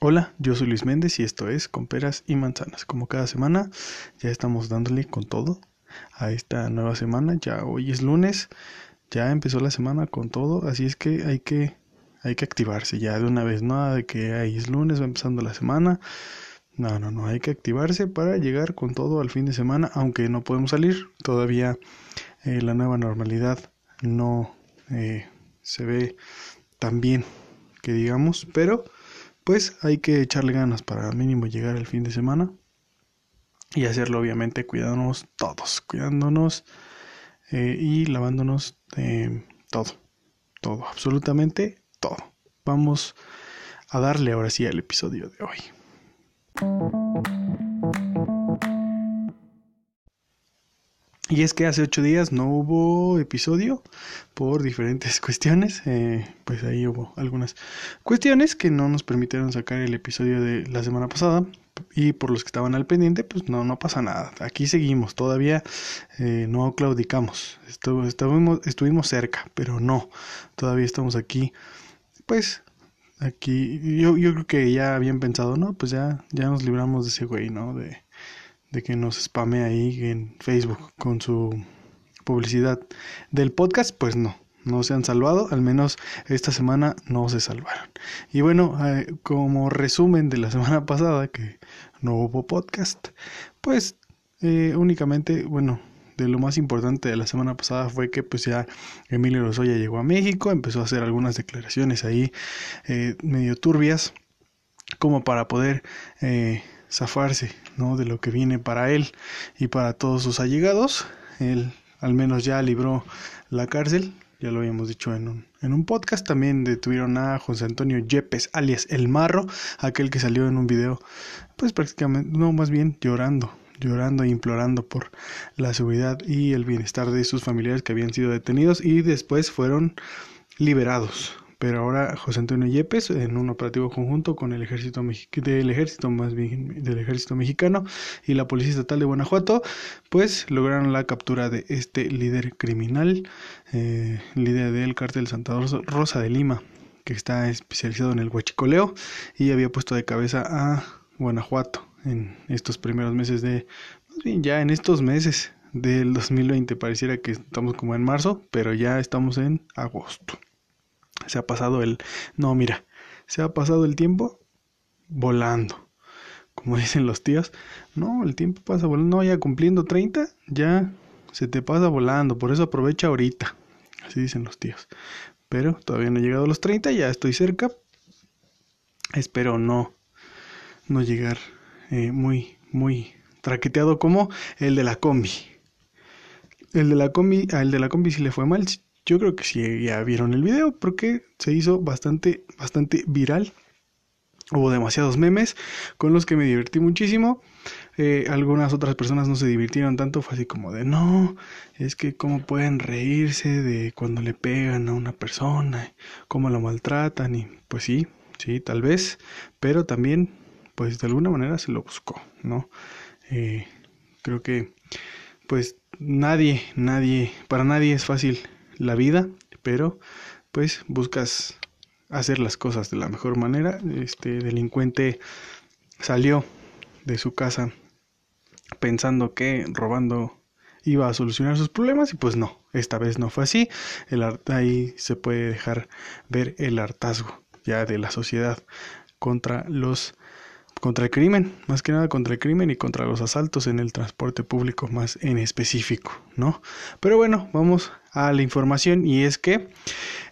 Hola, yo soy Luis Méndez y esto es Con Peras y Manzanas. Como cada semana, ya estamos dándole con todo a esta nueva semana. Ya hoy es lunes, ya empezó la semana con todo, así es que hay que, hay que activarse ya de una vez. Nada de que ahí es lunes, va empezando la semana. No, no, no, hay que activarse para llegar con todo al fin de semana, aunque no podemos salir. Todavía eh, la nueva normalidad no eh, se ve tan bien que digamos, pero pues hay que echarle ganas para mínimo llegar al fin de semana y hacerlo obviamente cuidándonos todos, cuidándonos eh, y lavándonos todo, todo, absolutamente todo. Vamos a darle ahora sí al episodio de hoy. Y es que hace ocho días no hubo episodio por diferentes cuestiones. Eh, pues ahí hubo algunas cuestiones que no nos permitieron sacar el episodio de la semana pasada. Y por los que estaban al pendiente, pues no, no pasa nada. Aquí seguimos, todavía eh, no claudicamos. estuvimos, estuvimos cerca, pero no. Todavía estamos aquí. Pues aquí, yo, yo creo que ya habían pensado, no, pues ya, ya nos libramos de ese güey, ¿no? De, de que nos spame ahí en Facebook con su publicidad del podcast, pues no, no se han salvado, al menos esta semana no se salvaron. Y bueno, eh, como resumen de la semana pasada, que no hubo podcast, pues eh, únicamente, bueno, de lo más importante de la semana pasada fue que pues ya Emilio Lozoya llegó a México, empezó a hacer algunas declaraciones ahí eh, medio turbias, como para poder zafarse ¿no? de lo que viene para él y para todos sus allegados. Él al menos ya libró la cárcel, ya lo habíamos dicho en un, en un podcast. También detuvieron a José Antonio Yepes, alias El Marro, aquel que salió en un video, pues prácticamente, no, más bien llorando, llorando e implorando por la seguridad y el bienestar de sus familiares que habían sido detenidos y después fueron liberados pero ahora José Antonio Yepes en un operativo conjunto con el ejército del ejército más bien del ejército mexicano y la policía estatal de Guanajuato pues lograron la captura de este líder criminal eh, líder del cártel Santa Rosa de Lima que está especializado en el huachicoleo y había puesto de cabeza a Guanajuato en estos primeros meses de más bien ya en estos meses del 2020 pareciera que estamos como en marzo pero ya estamos en agosto se ha pasado el... No, mira, se ha pasado el tiempo volando. Como dicen los tíos, no, el tiempo pasa volando. No, ya cumpliendo 30, ya se te pasa volando. Por eso aprovecha ahorita. Así dicen los tíos. Pero todavía no he llegado a los 30, ya estoy cerca. Espero no, no llegar eh, muy, muy traqueteado como el de la combi. El de la combi, el de la combi sí le fue mal, yo creo que sí ya vieron el video porque se hizo bastante, bastante viral. Hubo demasiados memes con los que me divertí muchísimo. Eh, algunas otras personas no se divirtieron tanto, fue así como de no, es que cómo pueden reírse de cuando le pegan a una persona, cómo la maltratan y pues sí, sí, tal vez, pero también pues de alguna manera se lo buscó, ¿no? Eh, creo que pues nadie, nadie, para nadie es fácil la vida, pero pues buscas hacer las cosas de la mejor manera. Este delincuente salió de su casa pensando que robando iba a solucionar sus problemas y pues no, esta vez no fue así. El ahí se puede dejar ver el hartazgo ya de la sociedad contra los contra el crimen, más que nada contra el crimen y contra los asaltos en el transporte público más en específico, ¿no? Pero bueno, vamos a la información y es que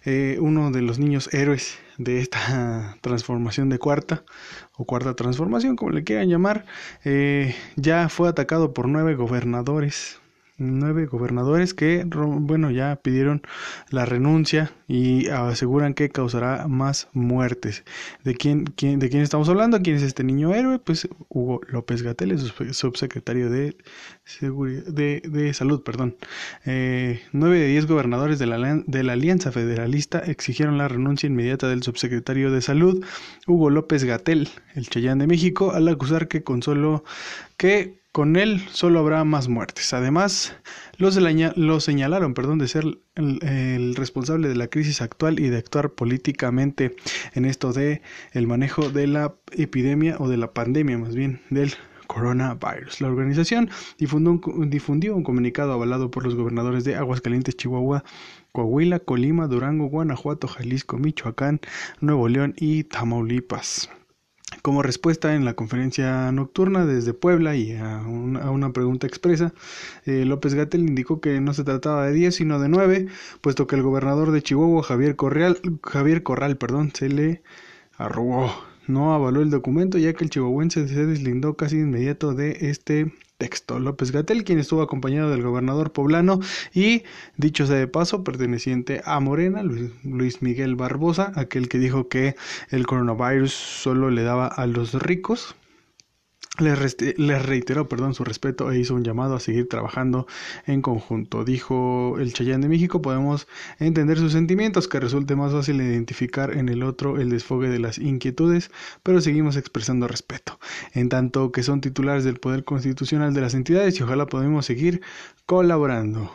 eh, uno de los niños héroes de esta transformación de cuarta o cuarta transformación, como le quieran llamar, eh, ya fue atacado por nueve gobernadores nueve gobernadores que, bueno, ya pidieron la renuncia y aseguran que causará más muertes. ¿De quién, quién, de quién estamos hablando? ¿Quién es este niño héroe? Pues Hugo López Gatel, subsecretario de, de, de Salud. Perdón. Eh, nueve de diez gobernadores de la, de la Alianza Federalista exigieron la renuncia inmediata del subsecretario de Salud, Hugo López Gatel, el Chayán de México, al acusar que con solo que con él solo habrá más muertes. Además, lo, señalaron perdón, de ser el, responsable de la crisis actual y de actuar políticamente en esto de el manejo de la epidemia o de la pandemia más bien del coronavirus. La organización difundió un comunicado avalado por los gobernadores de Aguascalientes, Chihuahua, Coahuila, Colima, Durango, Guanajuato, Jalisco, Michoacán, Nuevo León y Tamaulipas. Como respuesta en la conferencia nocturna desde Puebla y a una, pregunta expresa, eh, López Gatel indicó que no se trataba de 10 sino de 9, puesto que el gobernador de Chihuahua, Javier, Correal, Javier Corral, perdón, se le arrugó. No avaló el documento ya que el chihuahuense se deslindó casi inmediato de este texto. López Gatel, quien estuvo acompañado del gobernador poblano y, dicho sea de paso, perteneciente a Morena, Luis Miguel Barbosa, aquel que dijo que el coronavirus solo le daba a los ricos, les, reiteró perdón, su respeto e hizo un llamado a seguir trabajando en conjunto. Dijo el Chayán de México, podemos entender sus sentimientos, que resulte más fácil identificar en el otro el desfogue de las inquietudes, pero seguimos expresando respeto, en tanto que son titulares del poder constitucional de las entidades y ojalá podamos seguir colaborando.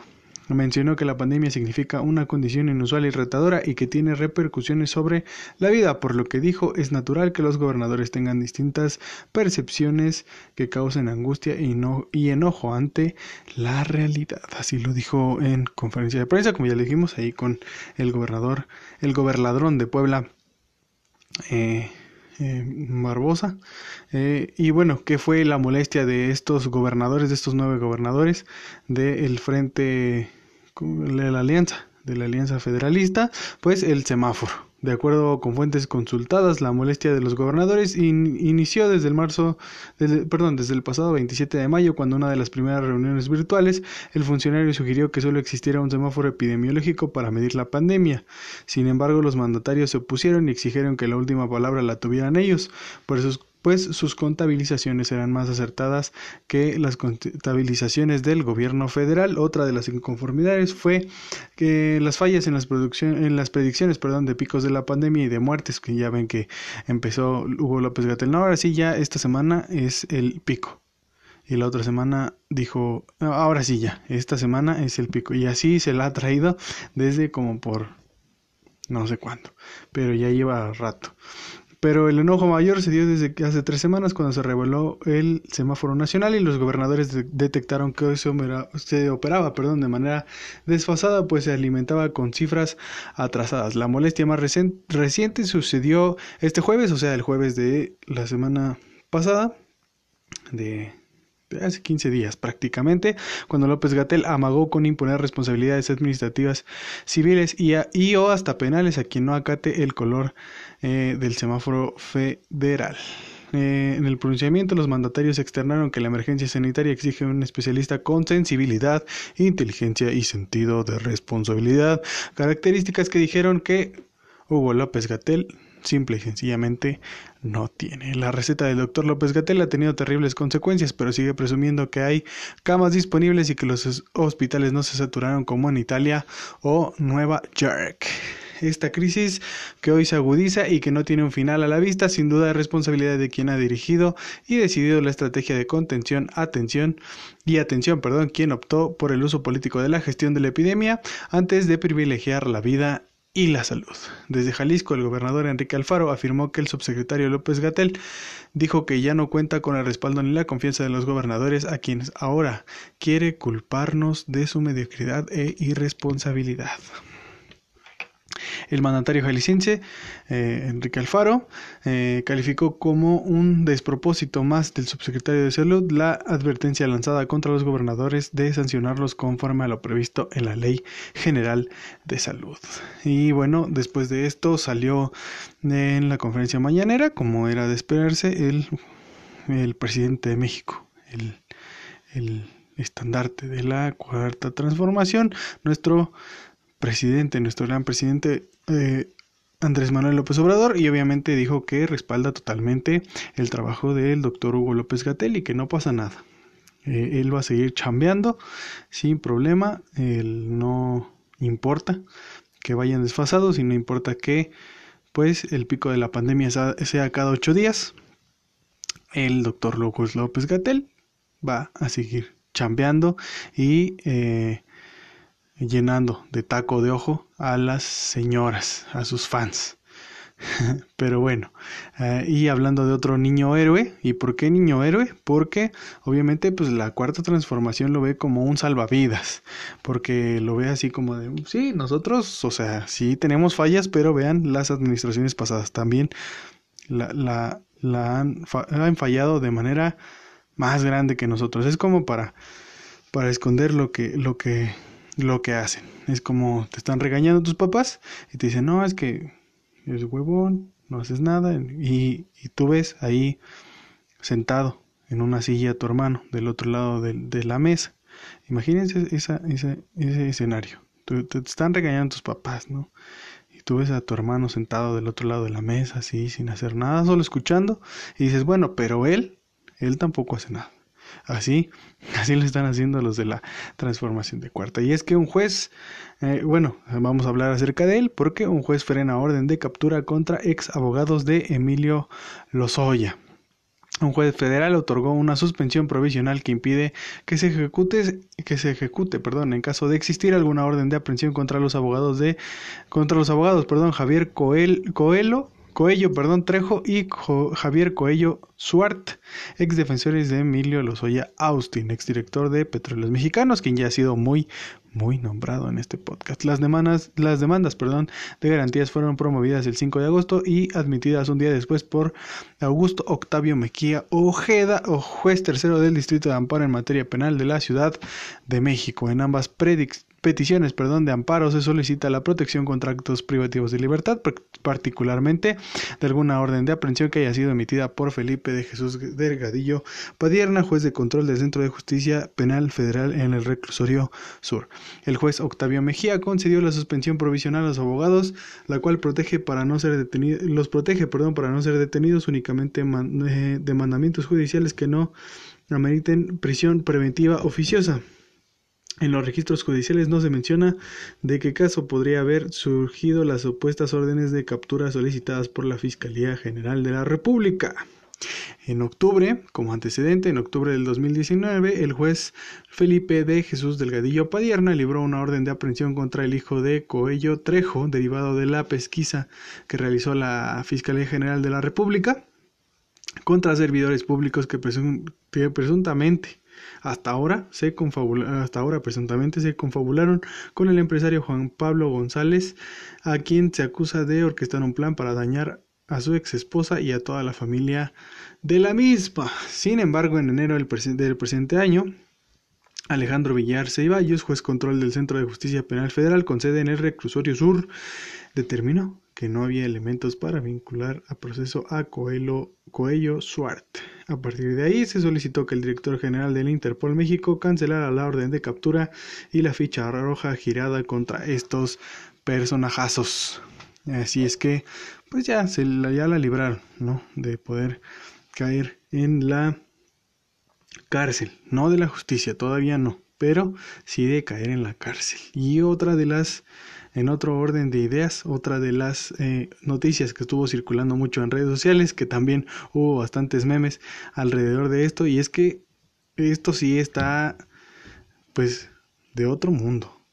Mencionó que la pandemia significa una condición inusual y retadora y que tiene repercusiones sobre la vida, por lo que dijo es natural que los gobernadores tengan distintas percepciones que causen angustia y, no, y enojo ante la realidad. Así lo dijo en conferencia de prensa, como ya le dijimos, ahí con el gobernador, el gobernadrón de Puebla. Eh, eh, Barbosa. Eh, y bueno, ¿qué fue la molestia de estos gobernadores, de estos nueve gobernadores del frente de la alianza, de la alianza federalista? Pues el semáforo. De acuerdo con fuentes consultadas, la molestia de los gobernadores inició desde el marzo, perdón, desde el pasado 27 de mayo, cuando una de las primeras reuniones virtuales, el funcionario sugirió que solo existiera un semáforo epidemiológico para medir la pandemia. Sin embargo, los mandatarios se opusieron y exigieron que la última palabra la tuvieran ellos. Por eso pues sus contabilizaciones eran más acertadas que las contabilizaciones del gobierno federal. Otra de las inconformidades fue que las fallas en las, en las predicciones perdón, de picos de la pandemia y de muertes, que ya ven que empezó Hugo López Gatel. No, ahora sí, ya esta semana es el pico. Y la otra semana dijo, ahora sí ya, esta semana es el pico. Y así se la ha traído desde como por no sé cuándo, pero ya lleva rato. Pero el enojo mayor se dio desde hace tres semanas cuando se reveló el semáforo nacional y los gobernadores detectaron que se operaba perdón, de manera desfasada, pues se alimentaba con cifras atrasadas. La molestia más reciente sucedió este jueves, o sea, el jueves de la semana pasada, de hace 15 días prácticamente, cuando López Gatel amagó con imponer responsabilidades administrativas civiles y, o hasta penales a quien no acate el color eh, del semáforo federal. Eh, en el pronunciamiento, los mandatarios externaron que la emergencia sanitaria exige un especialista con sensibilidad, inteligencia y sentido de responsabilidad, características que dijeron que Hugo López Gatel simple y sencillamente no tiene. La receta del doctor López Gatel ha tenido terribles consecuencias, pero sigue presumiendo que hay camas disponibles y que los hospitales no se saturaron como en Italia o Nueva York esta crisis que hoy se agudiza y que no tiene un final a la vista, sin duda es responsabilidad de quien ha dirigido y decidido la estrategia de contención, atención y atención, perdón, quien optó por el uso político de la gestión de la epidemia antes de privilegiar la vida y la salud. Desde Jalisco, el gobernador Enrique Alfaro afirmó que el subsecretario López Gatel dijo que ya no cuenta con el respaldo ni la confianza de los gobernadores a quienes ahora quiere culparnos de su mediocridad e irresponsabilidad. El mandatario jalisciense, eh, Enrique Alfaro, eh, calificó como un despropósito más del subsecretario de Salud la advertencia lanzada contra los gobernadores de sancionarlos conforme a lo previsto en la Ley General de Salud. Y bueno, después de esto salió en la conferencia mañanera, como era de esperarse, el, presidente de México, el estandarte de la cuarta transformación, nuestro presidente, nuestro gran presidente eh, Andrés Manuel López Obrador, y obviamente dijo que respalda totalmente el trabajo del doctor Hugo López Gatel y que no pasa nada. Eh, él va a seguir chambeando sin problema, él no importa que vayan desfasados y no importa que pues el pico de la pandemia sea cada ocho días. El doctor López Gatel va a seguir chambeando y eh, llenando de taco de ojo a las señoras, a sus fans. Pero bueno, eh, y hablando de otro niño héroe, ¿y por qué niño héroe? Porque obviamente pues la cuarta transformación lo ve como un salvavidas, porque lo ve así como de, sí, nosotros, o sea, sí tenemos fallas, pero vean las administraciones pasadas también la, han, han fallado de manera más grande que nosotros. Es como para, para esconder lo que, lo que, lo que hacen. Es como te están regañando tus papás y te dicen, no, es que eres huevón, no haces nada. Y, tú ves ahí sentado en una silla a tu hermano del otro lado de, de la mesa. Imagínense ese escenario. Te, te, están regañando tus papás, ¿no? Y tú ves a tu hermano sentado del otro lado de la mesa, así, sin hacer nada, solo escuchando. Y dices, bueno, pero él, él tampoco hace nada. Así, así lo están haciendo los de la transformación de cuarta. Y es que un juez, eh, bueno, vamos a hablar acerca de él, porque un juez frena orden de captura contra ex abogados de Emilio Lozoya. Un juez federal otorgó una suspensión provisional que impide que se ejecute, que se ejecute, perdón, en caso de existir alguna orden de aprehensión contra los abogados de, contra los abogados, perdón, Javier Coel, Coelho Coello, perdón, Trejo y Javier Coello Suart, ex defensores de Emilio Lozoya Austin, ex director de Petróleos Mexicanos, quien ya ha sido muy, muy nombrado en este podcast. Las demandas, las demandas perdón, de garantías fueron promovidas el 5 de agosto y admitidas un día después por Augusto Octavio Mejía Ojeda, o juez tercero del Distrito de Amparo en materia penal de la Ciudad de México. En ambas predicciones peticiones perdón, de amparo se solicita la protección contra actos privativos de libertad, particularmente de alguna orden de aprehensión que haya sido emitida por Felipe de Jesús Delgadillo Padierna, juez de control del Centro de Justicia Penal Federal en el Reclusorio Sur. El juez Octavio Mejía concedió la suspensión provisional a los abogados, la cual protege para no ser los protege perdón, para no ser detenidos únicamente eh, de mandamientos judiciales que no ameriten prisión preventiva oficiosa. En los registros judiciales no se menciona de qué caso podría haber surgido las supuestas órdenes de captura solicitadas por la Fiscalía General de la República. En octubre, como antecedente, en octubre del 2019, el juez Felipe de Jesús Delgadillo Padierna libró una orden de aprehensión contra el hijo de Coello Trejo, derivado de la pesquisa que realizó la Fiscalía General de la República contra servidores públicos que, que presuntamente hasta ahora, se hasta ahora presuntamente se confabularon con el empresario Juan Pablo González, a quien se acusa de orquestar un plan para dañar a su ex esposa y a toda la familia de la misma. Sin embargo, en enero del, del presente año, Alejandro Villar Ceballos, juez control del Centro de Justicia Penal Federal con sede en el Reclusorio Sur, determinó que no había elementos para vincular a proceso a Coelho, Coello Suart. A partir de ahí se solicitó que el director general del Interpol México cancelara la orden de captura y la ficha roja girada contra estos personajazos. Así es que, pues ya, se la, ya la libraron, ¿no? De poder caer en la cárcel, no de la justicia, todavía no, pero sí de caer en la cárcel. Y otra de las en otro orden de ideas, otra de las eh, noticias que estuvo circulando mucho en redes sociales, que también hubo bastantes memes alrededor de esto, y es que esto sí está, pues, de otro mundo.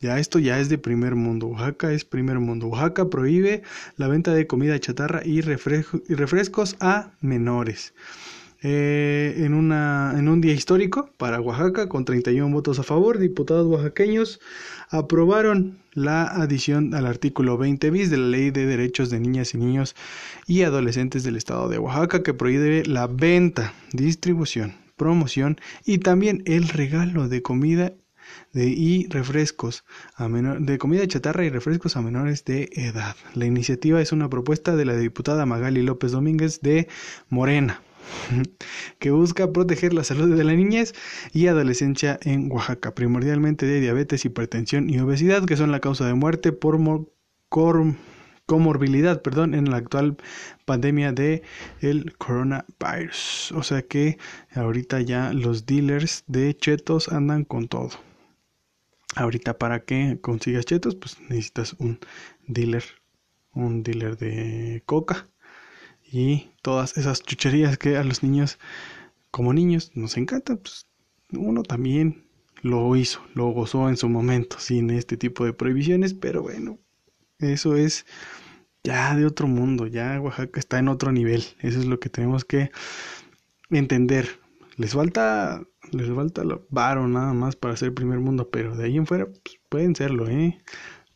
Ya esto ya es de primer mundo. Oaxaca es primer mundo. Oaxaca prohíbe la venta de comida chatarra y, y refrescos a menores. Eh, en, una, en un día histórico para Oaxaca, con 31 votos a favor, diputados oaxaqueños aprobaron la adición al artículo 20 bis de la Ley de Derechos de Niñas y Niños y Adolescentes del Estado de Oaxaca, que prohíbe la venta, distribución, promoción y también el regalo de comida de, y refrescos a menor, de comida chatarra y refrescos a menores de edad. La iniciativa es una propuesta de la diputada Magali López Domínguez de Morena. que busca proteger la salud de la niñez y adolescencia en Oaxaca, primordialmente de diabetes, hipertensión y obesidad, que son la causa de muerte por comorbilidad, perdón, en la actual pandemia de coronavirus. O sea que ahorita ya los dealers de chetos andan con todo. Ahorita para que consigas chetos, pues necesitas un dealer, un dealer de coca y todas esas chucherías que a los niños como niños nos encanta, pues uno también lo hizo, lo gozó en su momento sin este tipo de prohibiciones, pero bueno, eso es ya de otro mundo, ya Oaxaca está en otro nivel, eso es lo que tenemos que entender. Les falta, les falta lo varo nada más para ser primer mundo, pero de ahí en fuera pues, pueden serlo, ¿eh?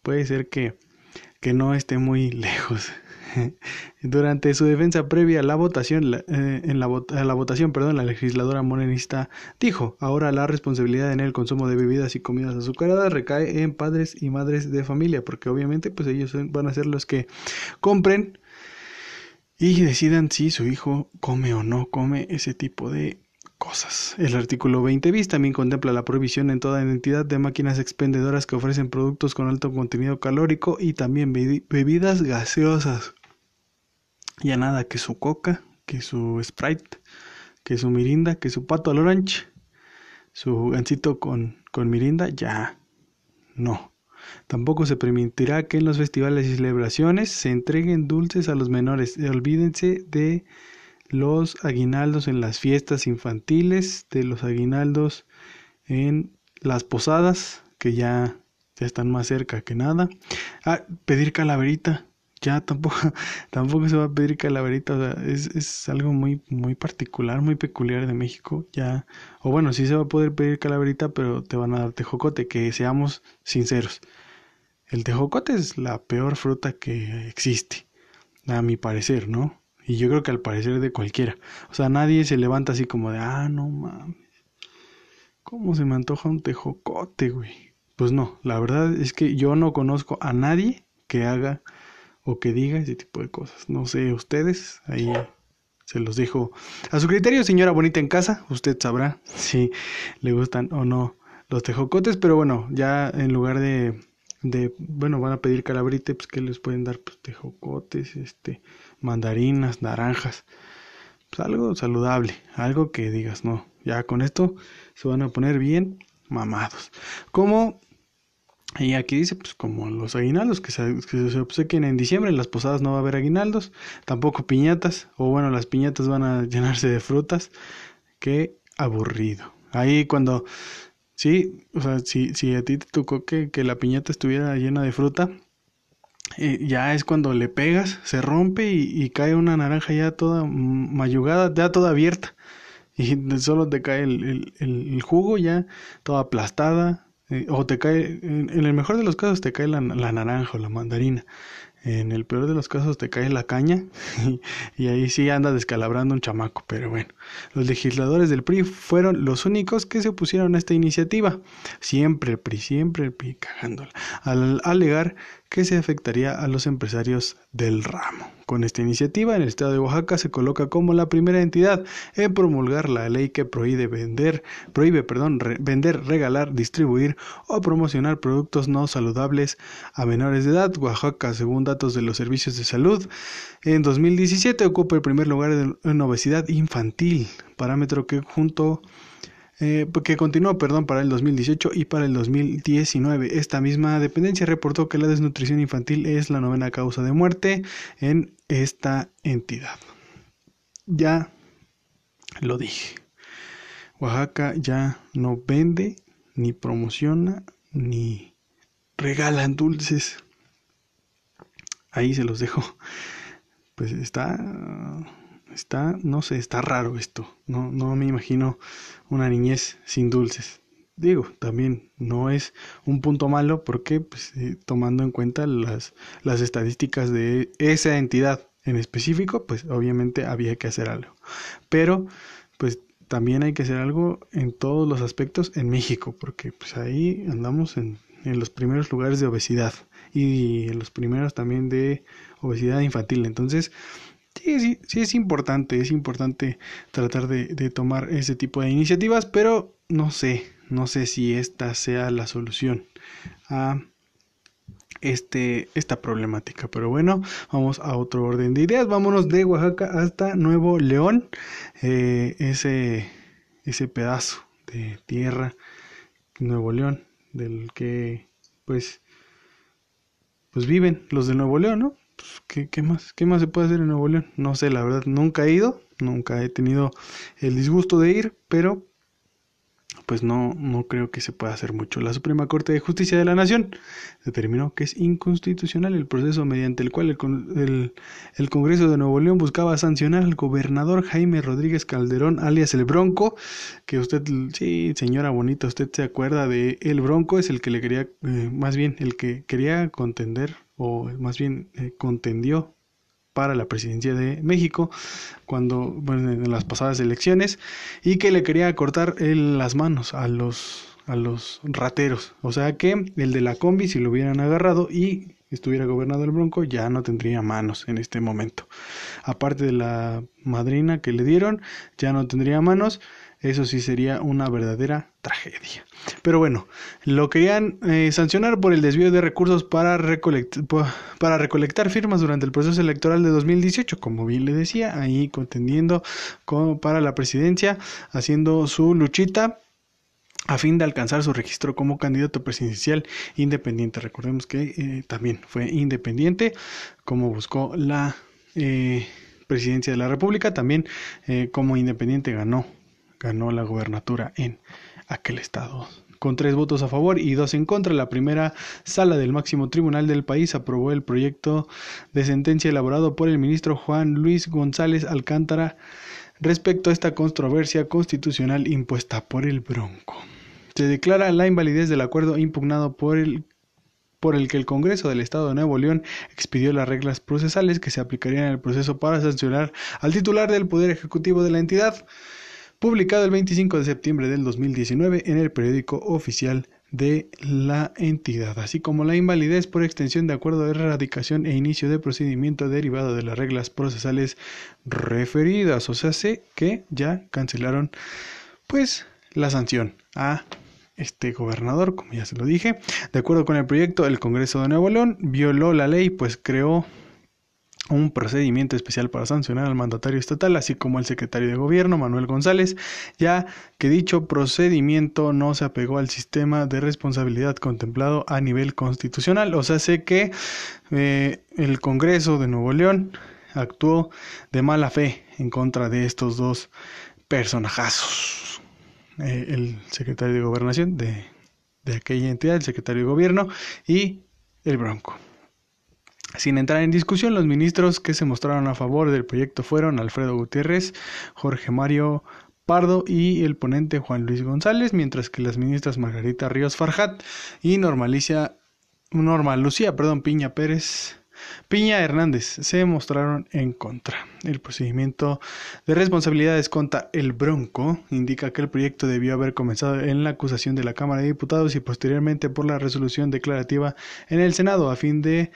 Puede ser que, que no esté muy lejos. Durante su defensa previa a la votación, eh, en la, la, votación, perdón, la legisladora morenista dijo, ahora la responsabilidad en el consumo de bebidas y comidas azucaradas recae en padres y madres de familia, porque obviamente pues ellos van a ser los que compren y decidan si su hijo come o no come ese tipo de cosas. El artículo 20 bis también contempla la prohibición en toda entidad de máquinas expendedoras que ofrecen productos con alto contenido calórico y también bebidas gaseosas. Ya nada que su coca, que su Sprite, que su Mirinda, que su pato al orange, su gancito con, con Mirinda, ya no. Tampoco se permitirá que en los festivales y celebraciones se entreguen dulces a los menores. Olvídense de los aguinaldos en las fiestas infantiles, de los aguinaldos en las posadas, que ya, ya están más cerca que nada. Ah, pedir calaverita ya tampoco, tampoco se va a pedir calaverita, o sea, es, es, algo muy, muy particular, muy peculiar de México, ya, o bueno, sí se va a poder pedir calaverita, pero te van a dar tejocote, que seamos sinceros, el tejocote es la peor fruta que existe, a mi parecer, ¿no? Y yo creo que al parecer de cualquiera, o sea, nadie se levanta así como de, ah, no mames, ¿cómo se me antoja un tejocote, güey? Pues no, la verdad es que yo no conozco a nadie que haga o que diga ese tipo de cosas. No sé, ustedes, ahí se los dejo a su criterio, señora bonita en casa, usted sabrá si le gustan o no los tejocotes, pero bueno, ya en lugar de, de bueno, van a pedir calabrite, pues que les pueden dar pues, tejocotes, este, mandarinas, naranjas, pues algo saludable, algo que digas, no, ya con esto se van a poner bien mamados. Como y aquí dice, pues como los aguinaldos que se, que se obsequien en diciembre, en las posadas no va a haber aguinaldos, tampoco piñatas, o bueno, las piñatas van a llenarse de frutas. Qué aburrido. Ahí cuando, sí, o sea, si, si a ti te tocó que, que la piñata estuviera llena de fruta, eh, ya es cuando le pegas, se rompe y, cae una naranja ya toda mayugada, ya toda abierta. Y solo te cae el, el, el jugo ya toda aplastada, eh, o te cae, en, el mejor de los casos te cae la, la, naranja o la mandarina. En el peor de los casos te cae la caña y, ahí sí anda descalabrando un chamaco. Pero bueno, los legisladores del PRI fueron los únicos que se opusieron a esta iniciativa. Siempre el PRI, siempre el PRI cagándola. Al alegar que se afectaría a los empresarios del ramo. Con esta iniciativa, el estado de Oaxaca se coloca como la primera entidad en promulgar la ley que prohíbe vender, prohíbe, perdón, vender, regalar, distribuir o promocionar productos no saludables a menores de edad. Oaxaca, según datos de los servicios de salud, en 2017 ocupa el primer lugar en obesidad infantil, parámetro que junto eh, que continuó perdón, para el 2018 y para el 2019. Esta misma dependencia reportó que la desnutrición infantil es la novena causa de muerte en esta entidad. Ya lo dije. Oaxaca ya no vende, ni promociona, ni regalan dulces. Ahí se los dejo. Pues está está, no sé, está raro esto. No, no me imagino una niñez sin dulces. Digo, también no es un punto malo porque pues, eh, tomando en cuenta las, las estadísticas de esa entidad en específico, pues obviamente había que hacer algo. Pero pues también hay que hacer algo en todos los aspectos en México, porque pues ahí andamos en, en los primeros lugares de obesidad y en los primeros también de obesidad infantil. Entonces, Sí, sí, sí es importante, es importante tratar de, tomar ese tipo de iniciativas, pero no sé, no sé si esta sea la solución a este, esta problemática. Pero bueno, vamos a otro orden de ideas. Vámonos de Oaxaca hasta Nuevo León, eh, ese, ese pedazo de tierra, Nuevo León, del que pues, pues viven los de Nuevo León, ¿no? Pues, ¿qué, más? ¿Qué más se puede hacer en Nuevo León? No sé, la verdad, nunca he ido, nunca he tenido el disgusto de ir, pero pues no, no creo que se pueda hacer mucho. La Suprema Corte de Justicia de la Nación determinó que es inconstitucional el proceso mediante el cual el, el, Congreso de Nuevo León buscaba sancionar al gobernador Jaime Rodríguez Calderón, alias el Bronco, que usted, sí, señora bonita, usted se acuerda de el Bronco, es el que le quería, eh, más bien, el que quería contender, o más bien eh, contendió para la presidencia de México cuando bueno, en las pasadas elecciones y que le quería cortar las manos a los a los rateros, o sea que el de la combi si lo hubieran agarrado y estuviera gobernado el Bronco ya no tendría manos en este momento. Aparte de la madrina que le dieron, ya no tendría manos eso sí sería una verdadera tragedia. Pero bueno, lo querían eh, sancionar por el desvío de recursos para, para recolectar firmas durante el proceso electoral de 2018, como bien le decía, ahí contendiendo para la presidencia, haciendo su luchita a fin de alcanzar su registro como candidato presidencial independiente. Recordemos que eh, también fue independiente, como buscó la eh, presidencia de la República, también como independiente ganó ganó la gobernatura en aquel estado. Con tres votos a favor y dos en contra, la primera sala del máximo tribunal del país aprobó el proyecto de sentencia elaborado por el ministro Juan Luis González Alcántara respecto a esta controversia constitucional impuesta por el Bronco. Se declara la invalidez del acuerdo impugnado por el por el que el Congreso del Estado de Nuevo León expidió las reglas procesales que se aplicarían en el proceso para sancionar al titular del Poder Ejecutivo de la entidad publicado el 25 de septiembre del 2019 en el periódico oficial de la entidad, así como la invalidez por extensión de acuerdo de erradicación e inicio de procedimiento derivado de las reglas procesales referidas, o sea, sé que ya cancelaron pues la sanción a este gobernador, como ya se lo dije. De acuerdo con el proyecto, el Congreso de Nuevo León violó la ley, pues creó un procedimiento especial para sancionar al mandatario estatal, así como al secretario de gobierno, Manuel González, ya que dicho procedimiento no se apegó al sistema de responsabilidad contemplado a nivel constitucional. O sea, sé que eh, el Congreso de Nuevo León actuó de mala fe en contra de estos dos personajazos. Eh, el secretario de gobernación de, de aquella entidad, el secretario de gobierno y el Bronco. Sin entrar en discusión, los ministros que se mostraron a favor del proyecto fueron Alfredo Gutiérrez, Jorge Mario Pardo y el ponente Juan Luis González, mientras que las ministras Margarita Ríos Farjat y Normalicia, Norma Lucía perdón, Piña Pérez Piña Hernández se mostraron en contra. El procedimiento de responsabilidades contra el Bronco indica que el proyecto debió haber comenzado en la acusación de la Cámara de Diputados y posteriormente por la resolución declarativa en el Senado a fin de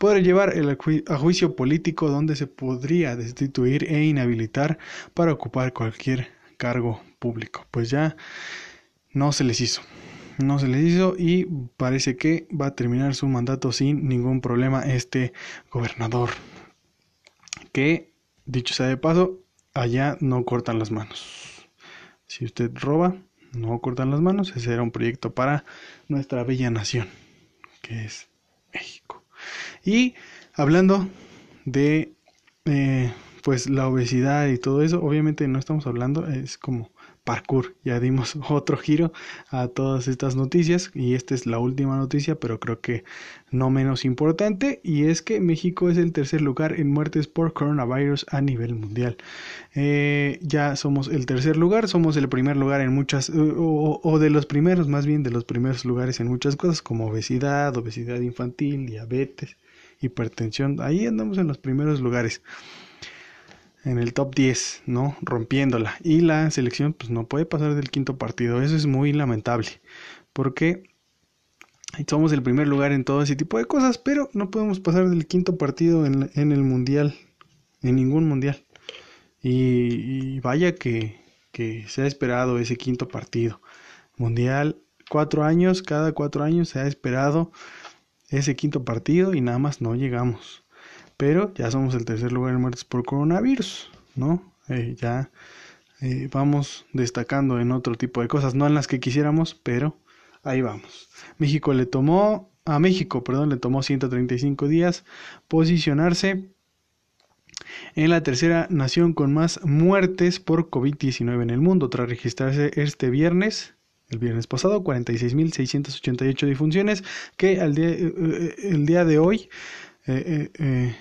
poder llevar el a juicio político donde se podría destituir e inhabilitar para ocupar cualquier cargo público. Pues ya no se les hizo. No se les hizo y parece que va a terminar su mandato sin ningún problema este gobernador. Que, dicho sea de paso, allá no cortan las manos. Si usted roba, no cortan las manos. Ese era un proyecto para nuestra bella nación, que es. Y hablando de eh, pues la obesidad y todo eso, obviamente no estamos hablando, es como parkour. Ya dimos otro giro a todas estas noticias y esta es la última noticia, pero creo que no menos importante y es que México es el tercer lugar en muertes por coronavirus a nivel mundial. Eh, ya somos el tercer lugar, somos el primer lugar en muchas, o, o, de los primeros, más bien de los primeros lugares en muchas cosas como obesidad, obesidad infantil, diabetes, hipertensión. Ahí andamos en los primeros lugares en el top 10, ¿no? Rompiéndola. Y la selección pues no puede pasar del quinto partido. Eso es muy lamentable. Porque somos el primer lugar en todo ese tipo de cosas, pero no podemos pasar del quinto partido en, el mundial. En ningún mundial. Y, vaya que, que se ha esperado ese quinto partido. Mundial, cuatro años, cada cuatro años se ha esperado ese quinto partido y nada más no llegamos pero ya somos el tercer lugar en muertes por coronavirus, ¿no? Eh, ya eh, vamos destacando en otro tipo de cosas, no en las que quisiéramos, pero ahí vamos. México le tomó, a México, perdón, le tomó 135 días posicionarse en la tercera nación con más muertes por COVID-19 en el mundo, tras registrarse este viernes, el viernes pasado, 46.688 difunciones, que al día, eh, eh, el día de hoy eh,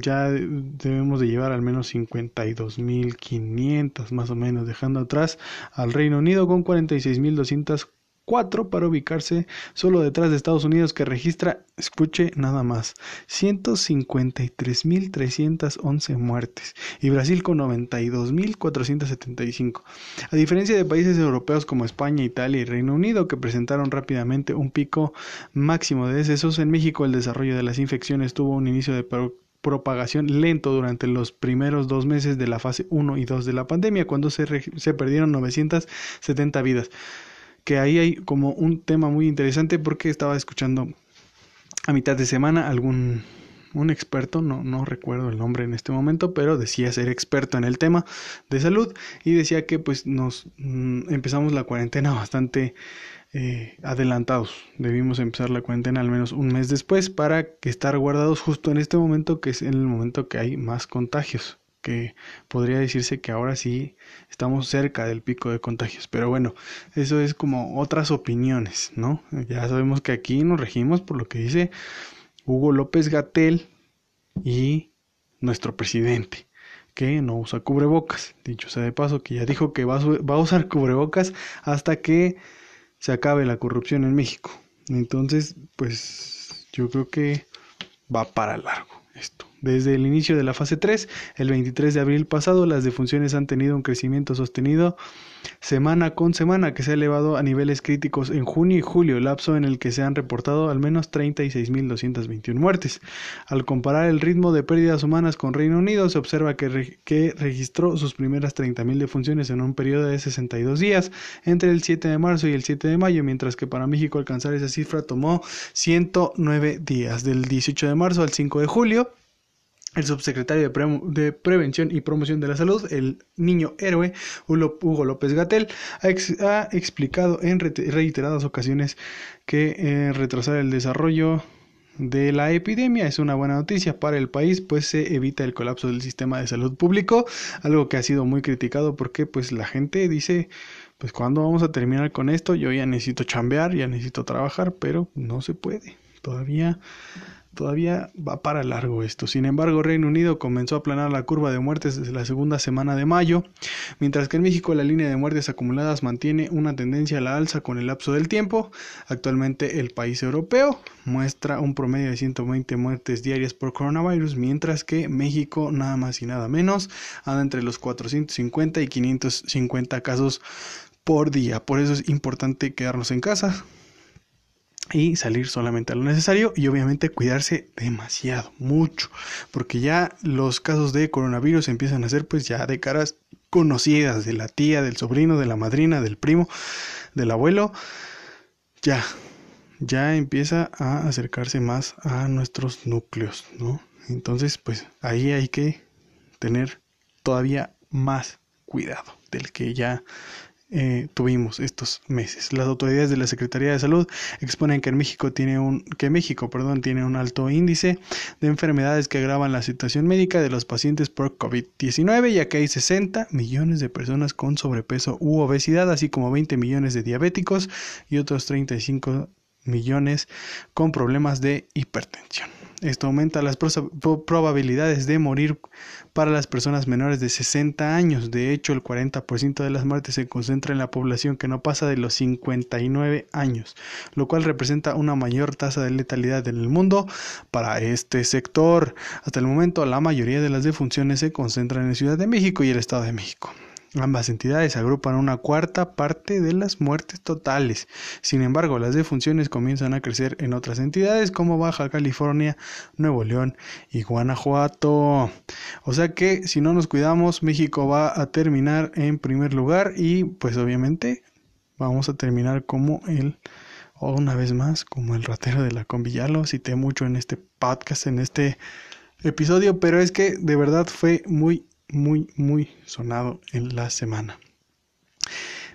ya debemos de llevar al menos 52.500 más o menos, dejando atrás al Reino Unido con 46.200 4 para ubicarse solo detrás de Estados Unidos que registra, escuche nada más, 153.311 muertes y Brasil con 92.475. A diferencia de países europeos como España, Italia y Reino Unido que presentaron rápidamente un pico máximo de decesos, en México el desarrollo de las infecciones tuvo un inicio de propagación lento durante los primeros dos meses de la fase 1 y 2 de la pandemia, cuando se, se perdieron 970 vidas que ahí hay como un tema muy interesante porque estaba escuchando a mitad de semana algún un experto, no, no recuerdo el nombre en este momento, pero decía ser experto en el tema de salud y decía que pues nos mm, empezamos la cuarentena bastante eh, adelantados. Debimos empezar la cuarentena al menos un mes después para que estar guardados justo en este momento que es en el momento que hay más contagios que podría decirse que ahora sí estamos cerca del pico de contagios. Pero bueno, eso es como otras opiniones, ¿no? Ya sabemos que aquí nos regimos por lo que dice Hugo López Gatel y nuestro presidente, que no usa cubrebocas. Dicho sea de paso, que ya dijo que va a, va a usar cubrebocas hasta que se acabe la corrupción en México. Entonces, pues yo creo que va para largo esto. Desde el inicio de la fase 3, el 23 de abril pasado, las defunciones han tenido un crecimiento sostenido semana con semana que se ha elevado a niveles críticos en junio y julio, lapso en el que se han reportado al menos 36.221 muertes. Al comparar el ritmo de pérdidas humanas con Reino Unido, se observa que, registró sus primeras 30.000 defunciones en un periodo de 62 días entre el 7 de marzo y el 7 de mayo, mientras que para México alcanzar esa cifra tomó 109 días, del 18 de marzo al 5 de julio. El subsecretario de, Prevención y Promoción de la Salud, el niño héroe Hugo López Gatel, ha, explicado en reiteradas ocasiones que eh, retrasar el desarrollo de la epidemia es una buena noticia para el país, pues se evita el colapso del sistema de salud público, algo que ha sido muy criticado porque pues la gente dice, pues cuándo vamos a terminar con esto, yo ya necesito chambear, ya necesito trabajar, pero no se puede. Todavía Todavía va para largo esto. Sin embargo, Reino Unido comenzó a aplanar la curva de muertes desde la segunda semana de mayo, mientras que en México la línea de muertes acumuladas mantiene una tendencia a la alza con el lapso del tiempo. Actualmente el país europeo muestra un promedio de 120 muertes diarias por coronavirus, mientras que México nada más y nada menos anda entre los 450 y 550 casos por día. Por eso es importante quedarnos en casa, y salir solamente a lo necesario y obviamente cuidarse demasiado, mucho, porque ya los casos de coronavirus empiezan a ser pues ya de caras conocidas de la tía, del sobrino, de la madrina, del primo, del abuelo, ya, ya empieza a acercarse más a nuestros núcleos, ¿no? Entonces pues ahí hay que tener todavía más cuidado del que ya eh, tuvimos estos meses. Las autoridades de la Secretaría de Salud exponen que en México tiene un que México, perdón, tiene un alto índice de enfermedades que agravan la situación médica de los pacientes por COVID-19, ya que hay 60 millones de personas con sobrepeso u obesidad, así como 20 millones de diabéticos y otros 35 millones con problemas de hipertensión. Esto aumenta las probabilidades de morir para las personas menores de 60 años. De hecho, el 40% de las muertes se concentra en la población que no pasa de los 59 años, lo cual representa una mayor tasa de letalidad en el mundo para este sector. Hasta el momento, la mayoría de las defunciones se concentran en Ciudad de México y el Estado de México. Ambas entidades agrupan una cuarta parte de las muertes totales. Sin embargo, las defunciones comienzan a crecer en otras entidades como Baja California, Nuevo León y Guanajuato. O sea que si no nos cuidamos, México va a terminar en primer lugar y pues obviamente vamos a terminar como el o una vez más como el ratero de la combi. Ya lo cité mucho en este podcast, en este episodio, pero es que de verdad fue muy muy, muy sonado en la semana.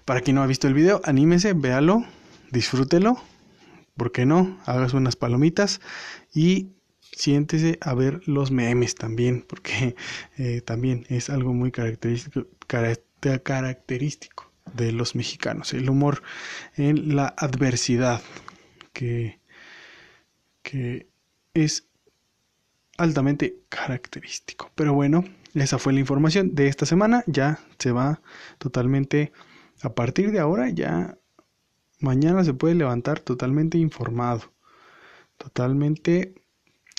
Para quien no ha visto el video, anímese, véalo, disfrútelo, ¿por qué no? Hagas unas palomitas y siéntese a ver los memes también, porque eh, también es algo muy característico, característico de los mexicanos, el humor en la adversidad, que, que es altamente característico. Pero bueno, esa fue la información de esta semana, ya se va totalmente, a partir de ahora ya mañana se puede levantar totalmente informado, totalmente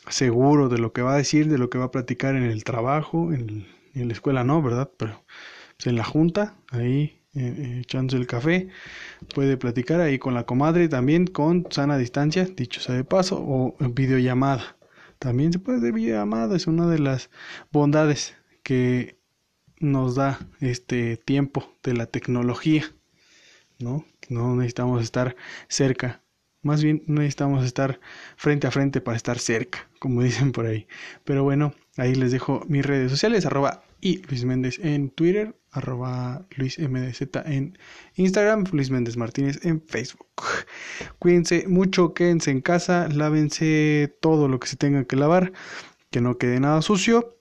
seguro de lo que va a decir, de lo que va a platicar en el trabajo, en, la escuela no, ¿verdad? Pero pues, en la junta, ahí eh, eh, echándose el café, puede platicar ahí con la comadre también con sana distancia, dicho sea de paso, o videollamada. También se puede hacer videollamada, es una de las bondades que nos da este tiempo de la tecnología, ¿no? No necesitamos estar cerca más bien necesitamos estar frente a frente para estar cerca, como dicen por ahí. Pero bueno, ahí les dejo mis redes sociales, arroba y Luis Méndez en Twitter, arroba Luis MDZ en Instagram, Luis Méndez Martínez en Facebook. Cuídense mucho, quédense en casa, lávense todo lo que se tenga que lavar, que no quede nada sucio.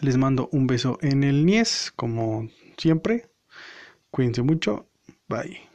Les mando un beso en el Nies, como siempre. Cuídense mucho. Bye.